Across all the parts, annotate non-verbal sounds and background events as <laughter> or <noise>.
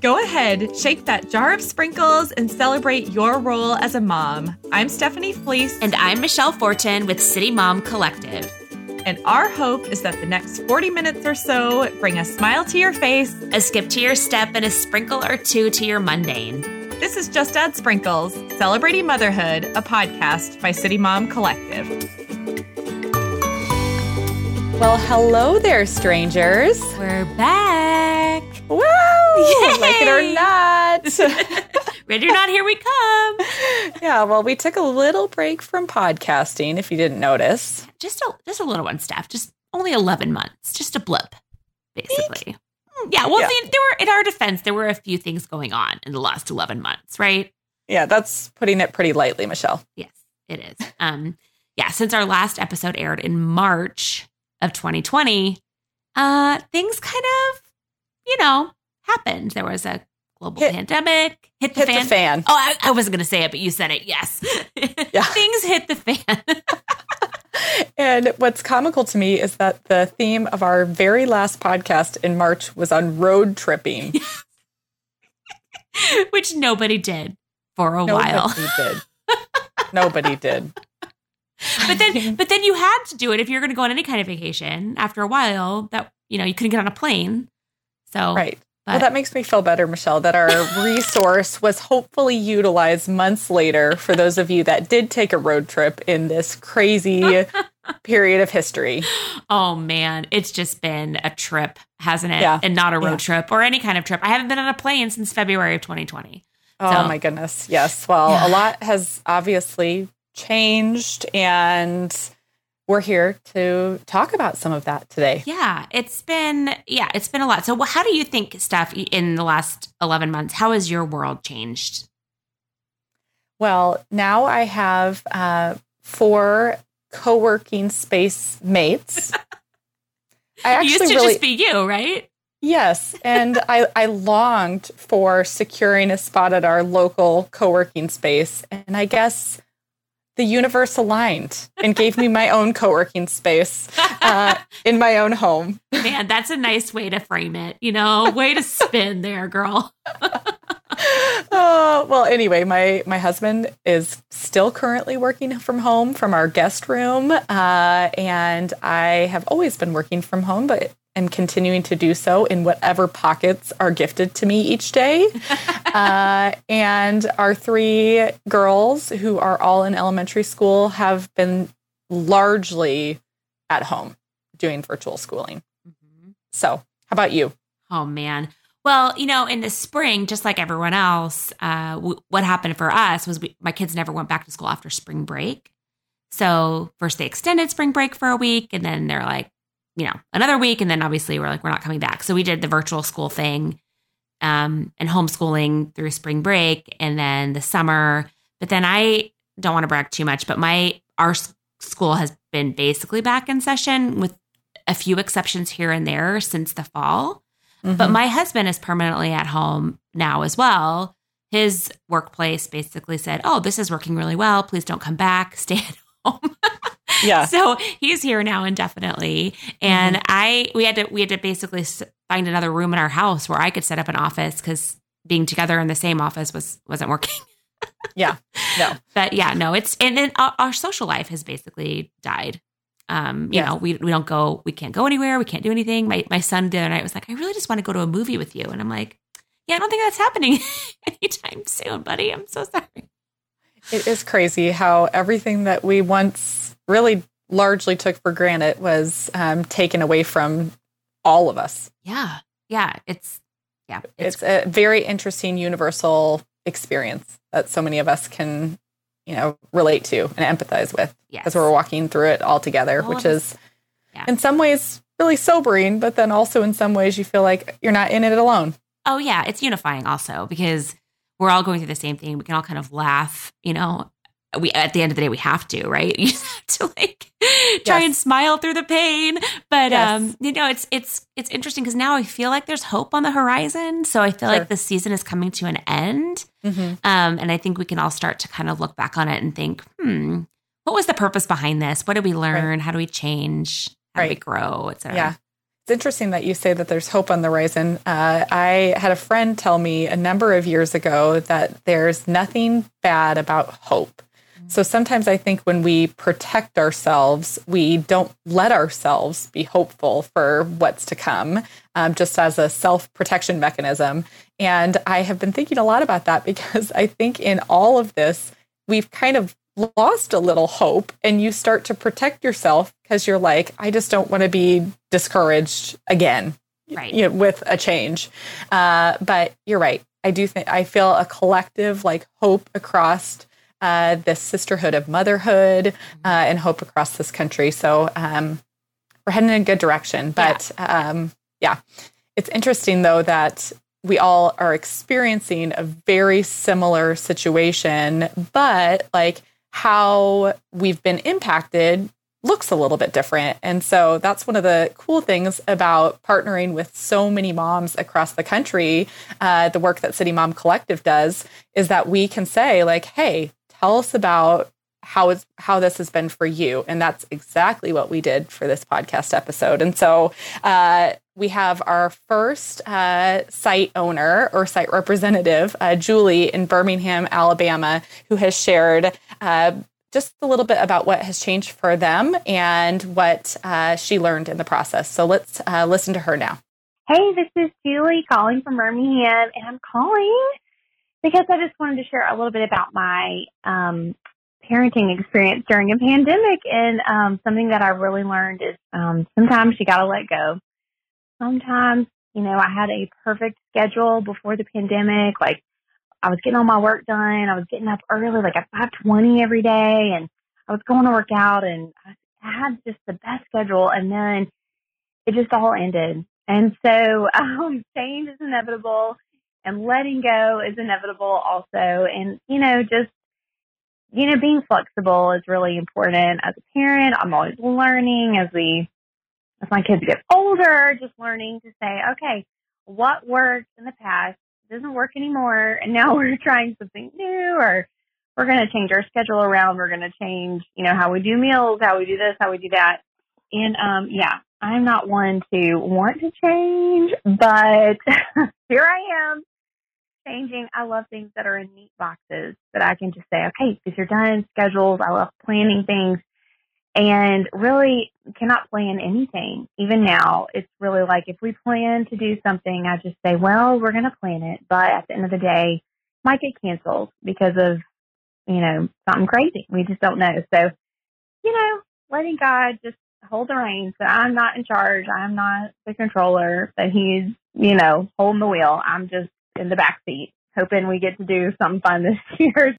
Go ahead, shake that jar of sprinkles and celebrate your role as a mom. I'm Stephanie Fleece. And I'm Michelle Fortin with City Mom Collective. And our hope is that the next 40 minutes or so bring a smile to your face, a skip to your step, and a sprinkle or two to your mundane. This is Just Add Sprinkles, Celebrating Motherhood, a podcast by City Mom Collective. Well, hello there, strangers. We're back. Woo! Yay! Like it or not. <laughs> Ready or not, here we come. Yeah, well, we took a little break from podcasting, if you didn't notice. Just a just a little one, Steph. Just only eleven months. Just a blip, basically. Eek. Yeah, well, yeah. there were in our defense, there were a few things going on in the last eleven months, right? Yeah, that's putting it pretty lightly, Michelle. Yes, it is. Um, yeah, since our last episode aired in March, of 2020, uh, things kind of, you know, happened. There was a global hit, pandemic, hit the hit fan. The fan. Oh, I, I wasn't going to say it, but you said it. Yes. <laughs> Yeah. things hit the fan. <laughs> and what's comical to me is that the theme of our very last podcast in March was on road tripping, <laughs> which nobody did for a nobody while. Nobody did. Nobody did but then but then you had to do it if you're going to go on any kind of vacation after a while that you know you couldn't get on a plane so right but. well that makes me feel better michelle that our <laughs> resource was hopefully utilized months later for those of you that did take a road trip in this crazy <laughs> period of history oh man it's just been a trip hasn't it yeah. and not a road yeah. trip or any kind of trip i haven't been on a plane since february of 2020 Oh so. my goodness. Yes. Well, yeah. a lot has obviously changed and we're here to talk about some of that today. Yeah, it's been yeah, it's been a lot. So how do you think Steph in the last 11 months how has your world changed? Well, now I have uh, four co-working space mates. <laughs> I actually used to really, just be you, right? Yes, and <laughs> I, I longed for securing a spot at our local co-working space, and I guess the universe aligned and gave me my own co-working space uh, in my own home. Man, that's a nice way to frame it. You know, way to spin there, girl. oh <laughs> well. Anyway, my my husband is still currently working from home from our guest room, uh, and I have always been working from home, but and continuing to do so in whatever pockets are gifted to me each day. <laughs> uh, and our three girls, who are all in elementary school, have been largely at home doing virtual schooling. Mm-hmm. So, how about you? Oh, man. Well, you know, in the spring, just like everyone else, uh, w- what happened for us was we, my kids never went back to school after spring break. So, first they extended spring break for a week, and then they're like, you know, another week. And then obviously we're like, we're not coming back. So we did the virtual school thing um, and homeschooling through spring break and then the summer. But then I don't want to brag too much, but my, our school has been basically back in session with a few exceptions here and there since the fall. Mm-hmm. But my husband is permanently at home now as well. His workplace basically said, Oh, this is working really well. Please don't come back. <laughs> Stay at home. <laughs> Yeah. so he's here now indefinitely, and mm-hmm. I we had to we had to basically find another room in our house where I could set up an office because being together in the same office was wasn't working. yeah. No. <laughs> But yeah, no. It's and then our, our social life has basically died. Um, you yes. know, we we don't go, we can't go anywhere, we can't do anything. My my son the other night was like, I really just want to go to a movie with you, and I'm like, yeah, I don't think that's happening <laughs> anytime soon, buddy. I'm so sorry. It is crazy how everything that we once really largely took for granted was um, taken away from all of us. Yeah. Yeah. It's, yeah. It's, it's a very interesting universal experience that so many of us can, you know, relate to and empathize with. Yes. Because we're walking through it all together, all which is yeah. in some ways really sobering, but then also in some ways you feel like you're not in it alone. Oh, yeah. It's unifying also because we're all going through the same thing. We can all kind of laugh, you know, we at the end of the day we have to right <laughs> you have to like try yes. and smile through the pain but yes. um you know it's it's it's interesting because now i feel like there's hope on the horizon so i feel sure. like the season is coming to an end mm-hmm. um and i think we can all start to kind of look back on it and think hmm what was the purpose behind this what did we learn right. how do we change how right. do we grow etc yeah it's interesting that you say that there's hope on the horizon. Uh, I had a friend tell me a number of years ago that there's nothing bad about hope. So sometimes I think when we protect ourselves, we don't let ourselves be hopeful for what's to come, um, just as a self protection mechanism. And I have been thinking a lot about that <laughs> because I think in all of this, we've kind of lost a little hope and you start to protect yourself because you're like, I just don't want to be discouraged again. Right. You know, with a change. Uh, but you're right. I do think I feel a collective like hope across uh, this sisterhood of motherhood uh, and hope across this country. So um, we're heading in a good direction. But yeah. Um, yeah, it's interesting though that we all are experiencing a very similar situation, but like how we've been impacted looks a little bit different. And so that's one of the cool things about partnering with so many moms across the country. Uh, the work that City Mom Collective does is that we can say, like, hey, tell us about how it's how this has been for you. And that's exactly what we did for this podcast episode. And so uh, we have our first uh, site owner or site representative uh, julie in birmingham alabama who has shared uh, just a little bit about what has changed for them and what uh, she learned in the process. So let's uh, listen to her now. Hey this is julie calling from birmingham and i'm calling because I just wanted to share a little bit about my um, parenting experience during a pandemic. And um, something that I really learned is um, sometimes you got to let go. Sometimes, you know, I had a perfect schedule before the pandemic. Like I was getting all my work done. I was getting up early, like at 520 every day. And I was going to work out and I had just the best schedule. And then it just all ended. And so <laughs> um, change is inevitable and letting go is inevitable also. And, you know, just, you know, being flexible is really important as a parent. I'm always learning as we, as my kids get older, just learning to say, okay, what worked in the past doesn't work anymore. And now <laughs> we're trying something new or we're going to change our schedule around. We're going to change, you know, how we do meals, how we do this, how we do that. And, um, yeah, I'm not one to want to change, but <laughs> here I am changing. I love things that are in neat boxes that I can just say, okay, these are done, schedules. I love planning things and really cannot plan anything. Even now, it's really like if we plan to do something, I just say, well, we're going to plan it. But at the end of the day, might get canceled because of, you know, something crazy. We just don't know. So, you know, letting God just hold the reins. So I'm not in charge. I'm not the controller, but he's, you know, holding the wheel. I'm just in the back seat, hoping we get to do something fun this <laughs> year.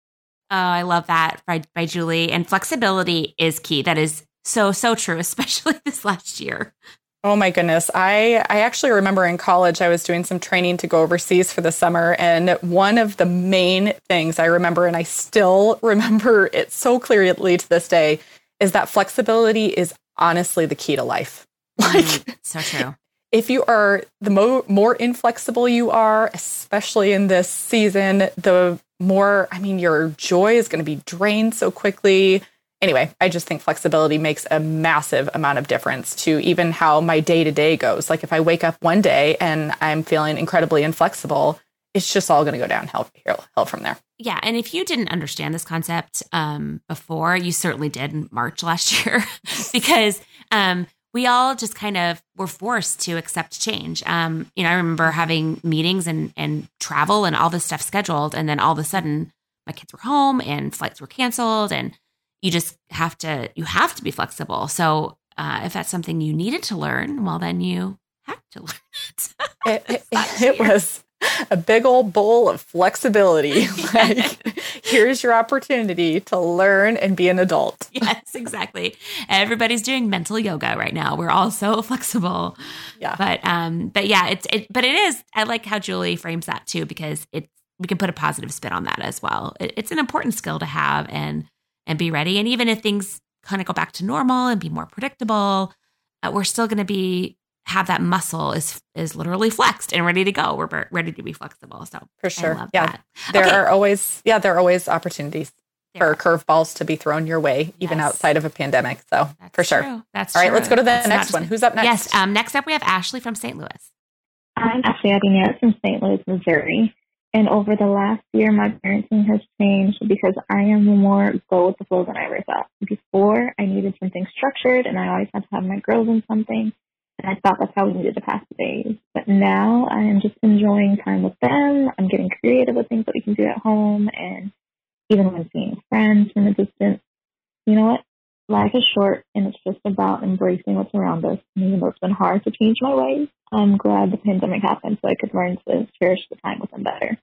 Oh, I love that by, by Julie. And flexibility is key. That is so, so true, <laughs> especially this last year. Oh my goodness. I, I actually remember in college, I was doing some training to go overseas for the summer. And one of the main things I remember, and I still <laughs> remember it so clearly to this day, is that flexibility is honestly the key to life. Like, mm, so true if you are the mo- more inflexible you are, especially in this season, the more, I mean, your joy is going to be drained so quickly. Anyway, I just think flexibility makes a massive amount of difference to even how my day to day goes. Like if I wake up one day and I'm feeling incredibly inflexible, it's just all going to go downhill hell from there. Yeah, and if you didn't understand this concept um, before, you certainly did in March last <laughs> year, because um, we all just kind of were forced to accept change. Um, you know, I remember having meetings and and travel and all this stuff scheduled, and then all of a sudden my kids were home and flights were canceled, and you just have to you have to be flexible. So uh, if that's something you needed to learn, well, then you had to learn <laughs> it. it, it, <laughs> it was <laughs> a big old bowl of flexibility. <laughs> <laughs> like, here's your opportunity to learn and be an adult. Yes, exactly. Everybody's doing mental yoga right now. We're all so flexible. Yeah. But um, but yeah, it's it. But it is. I like how Julie frames that too because it's we can put a positive spin on that as well. It, it's an important skill to have and and be ready. And even if things kind of go back to normal and be more predictable, uh, we're still going to be have that muscle is is literally flexed and ready to go. We're ready to be flexible. So for sure, yeah. That. There okay. are always yeah there are always opportunities. for curveballs to be thrown your way, even Yes. outside of a pandemic. So That's for sure. true. That's All right, true. let's go to the That's next one. Who's up next? Yes. Um, next up, we have Ashley from St. Louis. I'm Ashley Adinette from St. Louis, Missouri. And over the last year, my parenting has changed because I am more go with the flow than I ever thought. Before, I needed something structured and I always had to have my girls in something. And I thought that's how we needed to pass the days. But now I am just enjoying time with them. I'm getting creative with things that we can do at home. And even when seeing friends from a distance, you know what? Life is short and it's just about embracing what's around us. And even though it's been hard to change my ways, I'm glad the pandemic happened so I could learn to cherish the time with them better.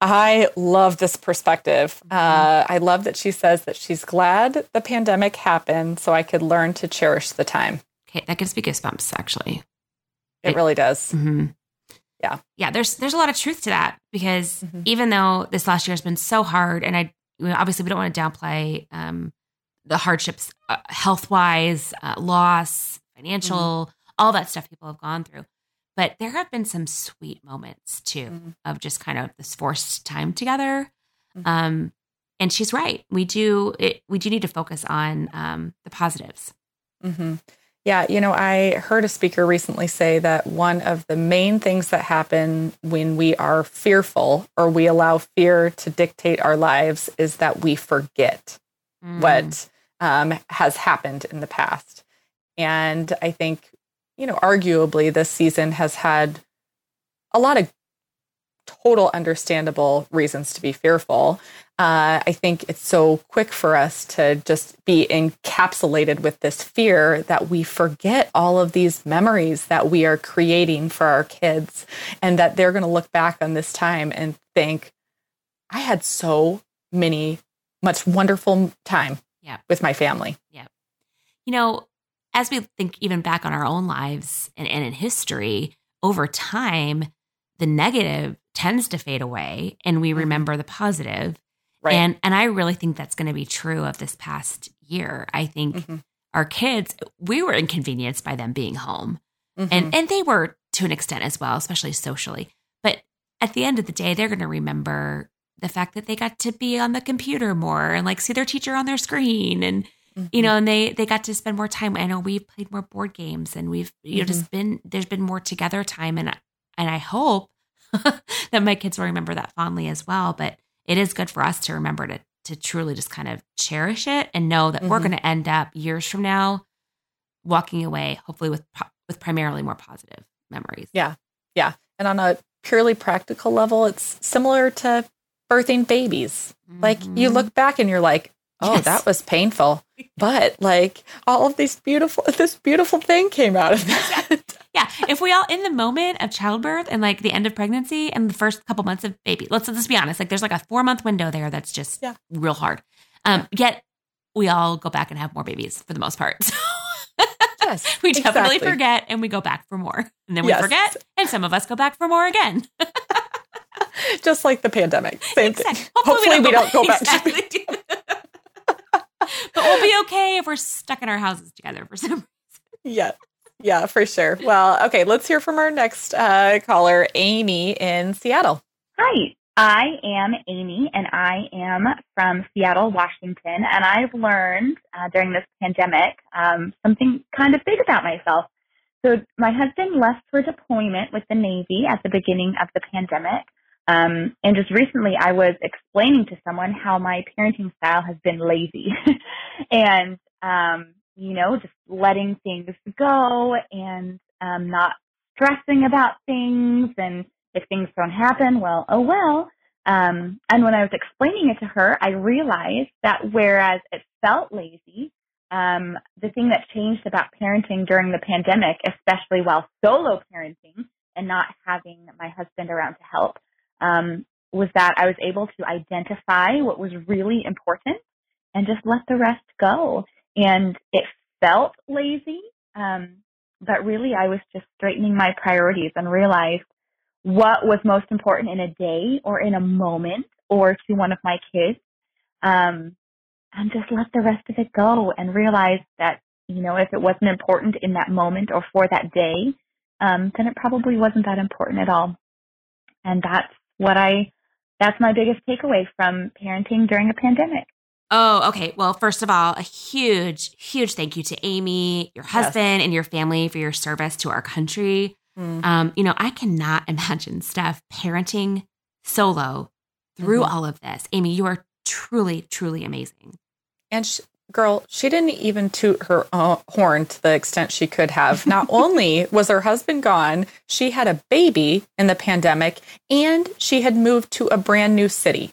I love this perspective. Uh, I love that she says that she's glad the pandemic happened so I could learn to cherish the time. Okay, that gives me goosebumps, actually. It really does. hmm Yeah. yeah. There's there's a lot of truth to that because Mhm. even though this last year has been so hard, and I you know, obviously we don't want to downplay um, the hardships, uh, health wise, uh, loss, financial, all that stuff people have gone through. But there have been some sweet moments too Mhm. of just kind of this forced time together. Mhm. Um, and she's right. We do it. We do need to focus on um, the positives. hmm Yeah, you know, I heard a speaker recently say that one of the main things that happen when we are fearful or we allow fear to dictate our lives is that we forget Mm. what um, has happened in the past. And I think, you know, arguably this season has had a lot of total understandable reasons to be fearful. Uh, I think it's so quick for us to just be encapsulated with this fear that we forget all of these memories that we are creating for our kids and that they're going to look back on this time and think, I had so many, much wonderful time Yeah. with my family. Yeah. You know, as we think even back on our own lives and, and in history, over time, the negative tends to fade away and we Mhm. remember the positive. Right. And and I really think that's going to be true of this past year. I think Mhm. our kids, we were inconvenienced by them being home. Mhm. And and they were to an extent as well, especially socially. But at the end of the day, they're going to remember the fact that they got to be on the computer more and like see their teacher on their screen and you Mhm. know and they they got to spend more time i know we've played more board games and we've you know just been there's been more together time and and i hope <laughs> that my kids will remember that fondly as well but it is good for us to remember to to truly just kind of cherish it and know that we're Mhm. going to end up years from now walking away hopefully with with primarily more positive memories Yeah. Yeah. And on a purely practical level, it's similar to birthing babies. Like you Mhm. look back and you're like, oh, Yes. that was painful. But like all of these beautiful, <laughs> this beautiful thing came out of that. <laughs> Yeah, if we all in the moment of childbirth and like the end of pregnancy and the first couple months of baby, let's let's be honest, like there's like a four month window there that's just Yeah. real hard. Um, yet we all go back and have more babies for the most part. <laughs> So yes. we definitely exactly. forget and we go back for more, and then we Yes. forget, and some of us go back for more again. Just like the pandemic. Same Exactly. thing. Hopefully we don't go back. Exactly. But we'll be okay if we're stuck in our houses together for some reason. Yeah. Yeah, for sure. Well, okay, let's hear from our next uh, caller, Amy in Seattle. Hi, I am Amy, and I am from Seattle, Washington. And I've learned uh, during this pandemic um, something kind of big about myself. So, my husband left for deployment with the Navy at the beginning of the pandemic. Um, and just recently, I was explaining to someone how my parenting style has been lazy. <laughs> and, um, you know, just letting things go and um, not stressing about things and if things don't happen, well, oh well. Um, and when I was explaining it to her, I realized that whereas it felt lazy, um, the thing that changed about parenting during the pandemic, especially while solo parenting and not having my husband around to help, um, was that I was able to identify what was really important and just let the rest go. And it felt lazy, um, but really I was just straightening my priorities and realized what was most important in a day or in a moment or to one of my kids. Um, and just let the rest of it go and realize that, you know, if it wasn't important in that moment or for that day, um, then it probably wasn't that important at all. And that's what I, that's my biggest takeaway from parenting during a pandemic. Oh, okay. Well, first of all, a huge, huge thank you to Amy, your husband, yes. and your family for your service to our country. Mm. Um, you know, I cannot <laughs> imagine Steph parenting solo through mm-hmm. all of this. Amy, you are truly, truly amazing. And she, girl, she didn't even toot her horn to the extent she could have. Not <laughs> only was her husband gone, she had a baby in the pandemic and she had moved to a brand new city.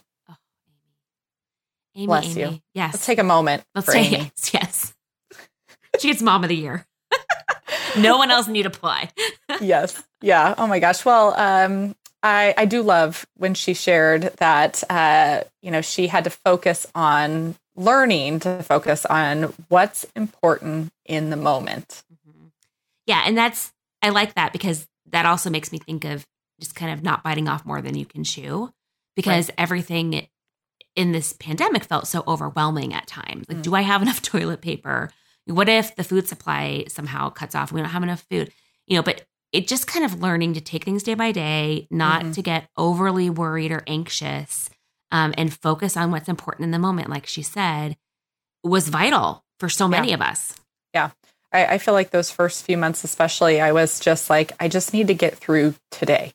Amy, Bless Amy. you. Yes. Let's take a moment. Let's Amy. yes. <laughs> Yes. She gets mom of the year. <laughs> no one else need apply. yes. Yeah. Oh my gosh. Well, um, I, I do love when she shared that, uh, you know, she had to focus on learning to focus on what's important in the moment. Mm-hmm. Yeah. And that's, I like that because that also makes me think of just kind of not biting off more than you can chew because right. everything in this pandemic felt so overwhelming at times. Like, mm. do I have <laughs> enough toilet paper? What if the food supply somehow cuts off? We don't have enough food, you know, but it just kind of learning to take things day by day, not mm-hmm. to get overly worried or anxious, um, and focus on what's important in the moment, like she said, was vital for so many yeah. of us. Yeah. I, I feel like those first few months, especially, I was just like, I just need to get through today.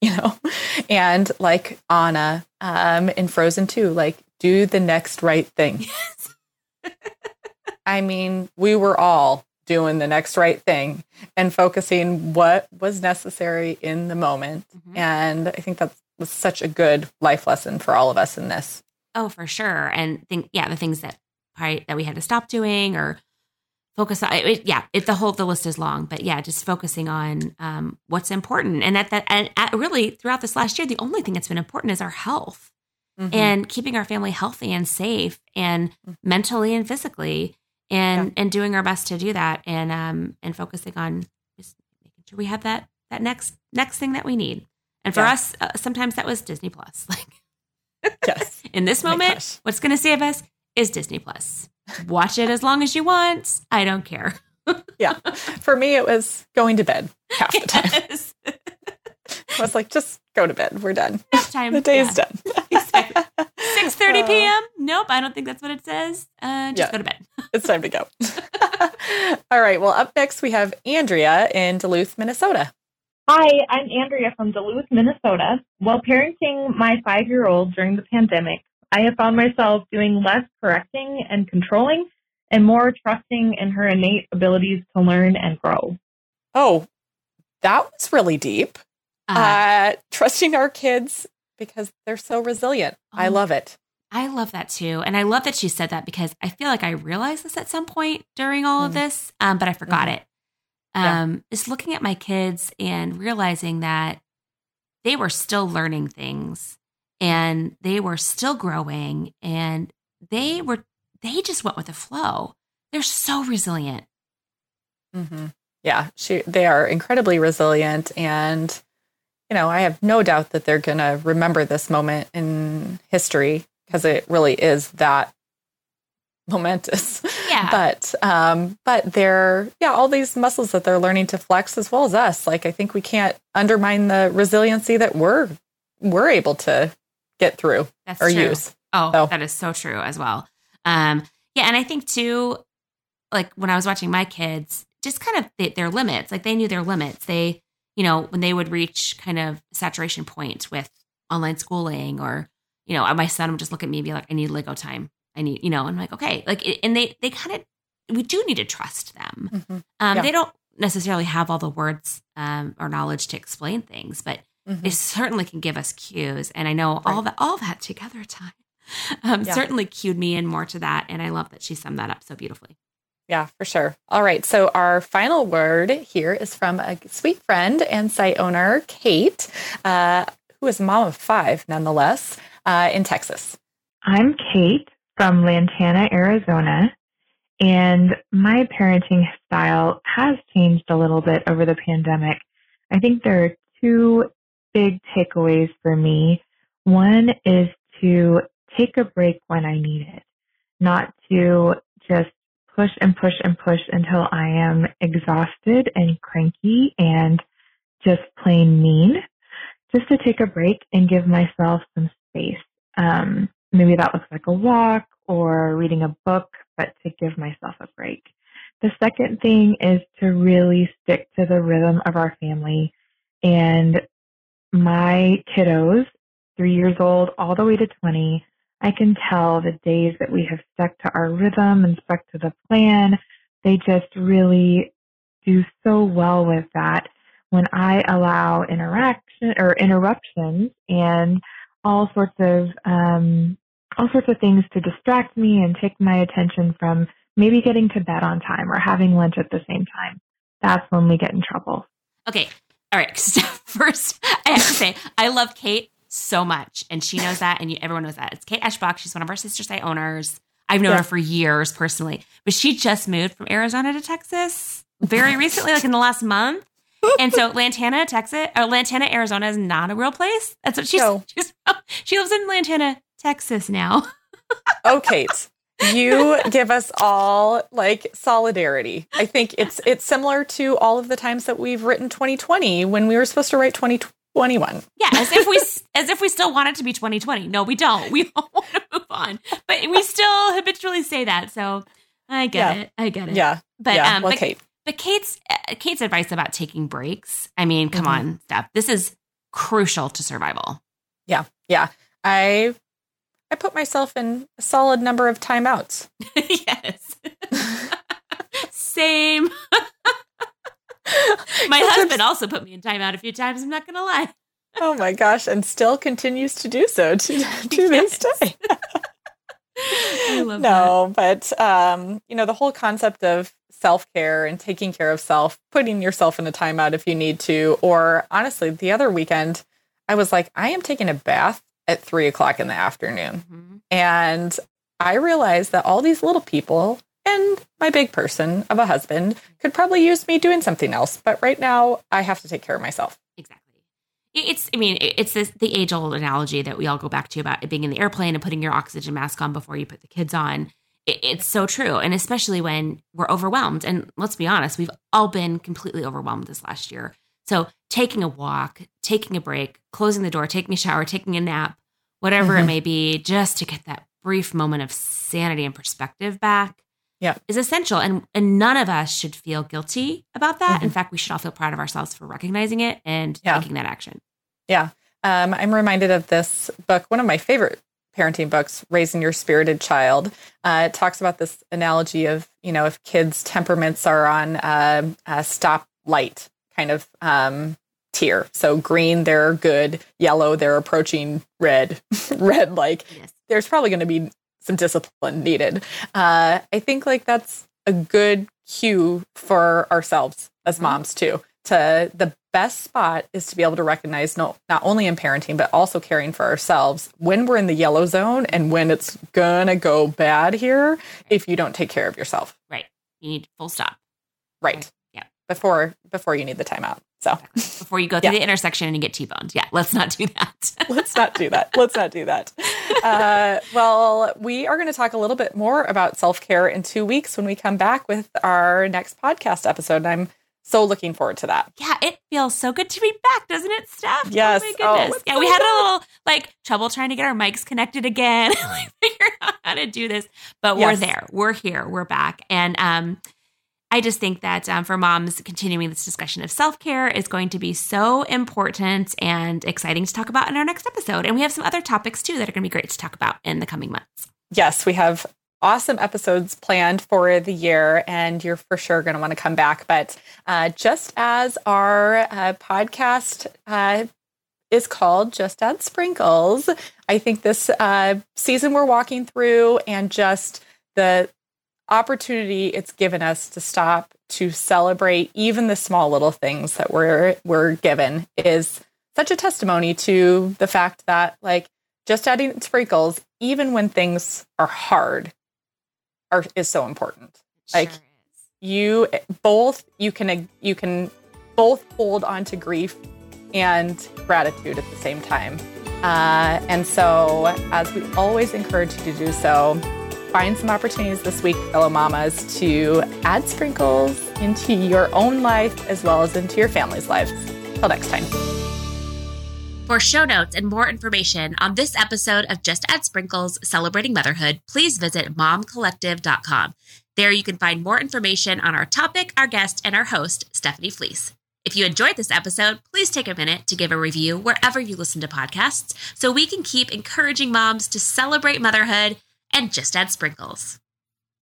<laughs> you know and like anna um in frozen 2 like do the next right thing <laughs> yes. i mean we were all doing the next right thing and focusing what was necessary in the moment mm-hmm. and i think that was such a good life lesson for all of us in this oh for sure and think yeah the things that that we had to stop doing or focus on it, yeah it, the whole the list is long but yeah just focusing on um, what's important and at that and at really throughout this last year the only thing that's been important is our health mm-hmm. and keeping our family healthy and safe and mm-hmm. mentally and physically and yeah. and doing our best to do that and um and focusing on just making sure we have that that next next thing that we need and for yeah. us uh, sometimes that was disney plus <laughs> like yes <laughs> in this oh moment what's going to save us is disney plus watch it as long as you want. I don't care. <laughs> yeah. For me, it was going to bed half the time. Yes. I was like, just go to bed. We're done. time. The day is done. exactly. 6.30 p.m. Nope, I don't think that's what it says. Uh, just yeah. go to bed. it's time to go. All right. Well, up next, we have Andrea in Duluth, Minnesota. Hi, I'm Andrea from Duluth, Minnesota. While parenting my five year old during the pandemic, I have found myself doing less correcting and controlling and more trusting in her innate abilities to learn and grow. Oh, that was really deep. Uh, uh, trusting our kids because they're so resilient. I oh, love it. I love that too. And I love that she said that because I feel like I realized this at some point during all mm. of this, um, but I forgot mm. it. Um, yeah. Is looking at my kids and realizing that they were still learning things and they were still growing and they were they just went with the flow they're so resilient mm-hmm. yeah she, they are incredibly resilient and you know i have no doubt that they're going to remember this moment in history because it really is that momentous <laughs> yeah but um but they're yeah all these muscles that they're learning to flex as well as us like i think we can't undermine the resiliency that we're we're able to get through That's or true. use. Oh, so. that is so true as well. Um, yeah, and I think too, like when I was watching my kids, just kind of they, their limits. Like they knew their limits. They, you know, when they would reach kind of saturation point with online schooling, or you know, my son would just look at me and be like, "I need Lego time. I need," you know, I'm like, "Okay," like, and they they kind of we do need to trust them. Mm-hmm. Um, yeah. They don't necessarily have all the words um, or knowledge to explain things, but Mm-hmm. It certainly can give us cues. And I know right. all that all that together time <laughs> um, yeah. certainly cued me in more to that. And I love that she summed that up so beautifully. Yeah, for sure. All right. So our final word here is from a sweet friend and site owner, Kate, uh, who is mom of five nonetheless, uh, in Texas. I'm Kate from Lantana, Arizona. And my parenting style has changed a little bit over the pandemic. I think there are two big takeaways for me. One is to take a break when I need it, not to just push and push and push until I am exhausted and cranky and just plain mean. Just to take a break and give myself some space. Um, maybe that looks like a walk or reading a book, but to give myself a break. The second thing is to really stick to the rhythm of our family. And my kiddos, three years old all the way to 20, I can tell the days that we have stuck to our rhythm and stuck to the plan, they just really do so well with that. When I allow interaction or interruptions and all sorts of um, all sorts of things to distract me and take my attention from maybe getting to bed on time or having lunch at the same time. That's when we get in trouble. Okay. All right. <laughs> So First, I have to say, I love Kate so much, and she knows that, and you, everyone knows that. It's Kate Eschbach. She's one of our Sister Site owners. I've known yeah. her for years personally, but she just moved from Arizona to Texas very recently, like in the last month. And so Lantana, Texas, or Lantana, Arizona is not a real place. That's what she's, no. <laughs> she's she lives in Lantana, Texas now. <laughs> oh, Kate, you give us all like solidarity. I think it's it's similar to all of the times that we've written 2020 when we were supposed to write 2021. Yeah, as if we <laughs> as if we still want it to be 2020. No, we don't. We all want to move on, but we still habitually say that. So I get yeah. it. I get it. Yeah, but yeah. um, well, but, Kate. But Kate's uh, Kate's advice about taking breaks. I mean, come mm-hmm. on, Steph. This is crucial to survival. Yeah, yeah. I I put myself in a solid number of timeouts. <laughs> yes. <laughs> Same. <laughs> my husband also put me in timeout a few times, I'm not going to lie. oh my gosh, and still continues to do so to, to yes. this day. no, that. No, but um, you know, the whole concept of self-care and taking care of self, putting yourself in a timeout if you need to, or honestly, the other weekend, I was like, I am taking a bath at three o'clock in the afternoon. Mm-hmm. And I realized that all these little people and my big person of a husband could probably use me doing something else. But right now, I have to take care of myself. Exactly. It's, I mean, it's this, the age old analogy that we all go back to about being in the airplane and putting your oxygen mask on before you put the kids on. It's so true. And especially when we're overwhelmed. And let's be honest, we've all been completely overwhelmed this last year. So taking a walk, taking a break, closing the door, taking a shower, taking a nap, whatever mm-hmm. it may be, just to get that brief moment of sanity and perspective back yeah. is essential. And, and none of us should feel guilty about that. Mm-hmm. In fact, we should all feel proud of ourselves for recognizing it and yeah. taking that action. Yeah. Um, I'm reminded of this book, one of my favorite parenting books, Raising Your Spirited Child. Uh, it talks about this analogy of, you know, if kids' temperaments are on uh, a stop light kind of um, tier. So green, they're good. Yellow, they're approaching red. <laughs> red, like yes. there's probably going to be some discipline needed. Uh, I think like that's a good cue for ourselves as mm-hmm. moms too. To the best spot is to be able to recognize no, not only in parenting but also caring for ourselves when we're in the yellow zone and when it's gonna go bad here if you don't take care of yourself. Right. You need full stop. Right. Yeah. Before before you need the timeout. So before you go <laughs> through yeah. the intersection and you get T-boned. Yeah, let's not do that. <laughs> let's not do that. Let's not do that. Uh, well, we are going to talk a little bit more about self-care in two weeks when we come back with our next podcast episode. And I'm so looking forward to that. Yeah, it feels so good to be back, doesn't it, Steph? Yes. Oh my goodness. Oh, yeah, so we had a little like trouble trying to get our mics connected again, <laughs> like figure out how to do this. But yes. we're there. We're here. We're back. And um I just think that um, for moms, continuing this discussion of self care is going to be so important and exciting to talk about in our next episode. And we have some other topics too that are going to be great to talk about in the coming months. Yes, we have awesome episodes planned for the year, and you're for sure going to want to come back. But uh, just as our uh, podcast uh, is called Just Add Sprinkles, I think this uh, season we're walking through and just the opportunity it's given us to stop to celebrate even the small little things that we're we're given is such a testimony to the fact that like just adding sprinkles even when things are hard are is so important sure like is. you both you can you can both hold on to grief and gratitude at the same time uh, and so as we always encourage you to do so find some opportunities this week, fellow mamas, to add sprinkles into your own life as well as into your family's lives. Till next time. For show notes and more information on this episode of Just Add Sprinkles Celebrating Motherhood, please visit momcollective.com. There you can find more information on our topic, our guest, and our host, Stephanie Fleece. If you enjoyed this episode, please take a minute to give a review wherever you listen to podcasts so we can keep encouraging moms to celebrate motherhood and just add sprinkles.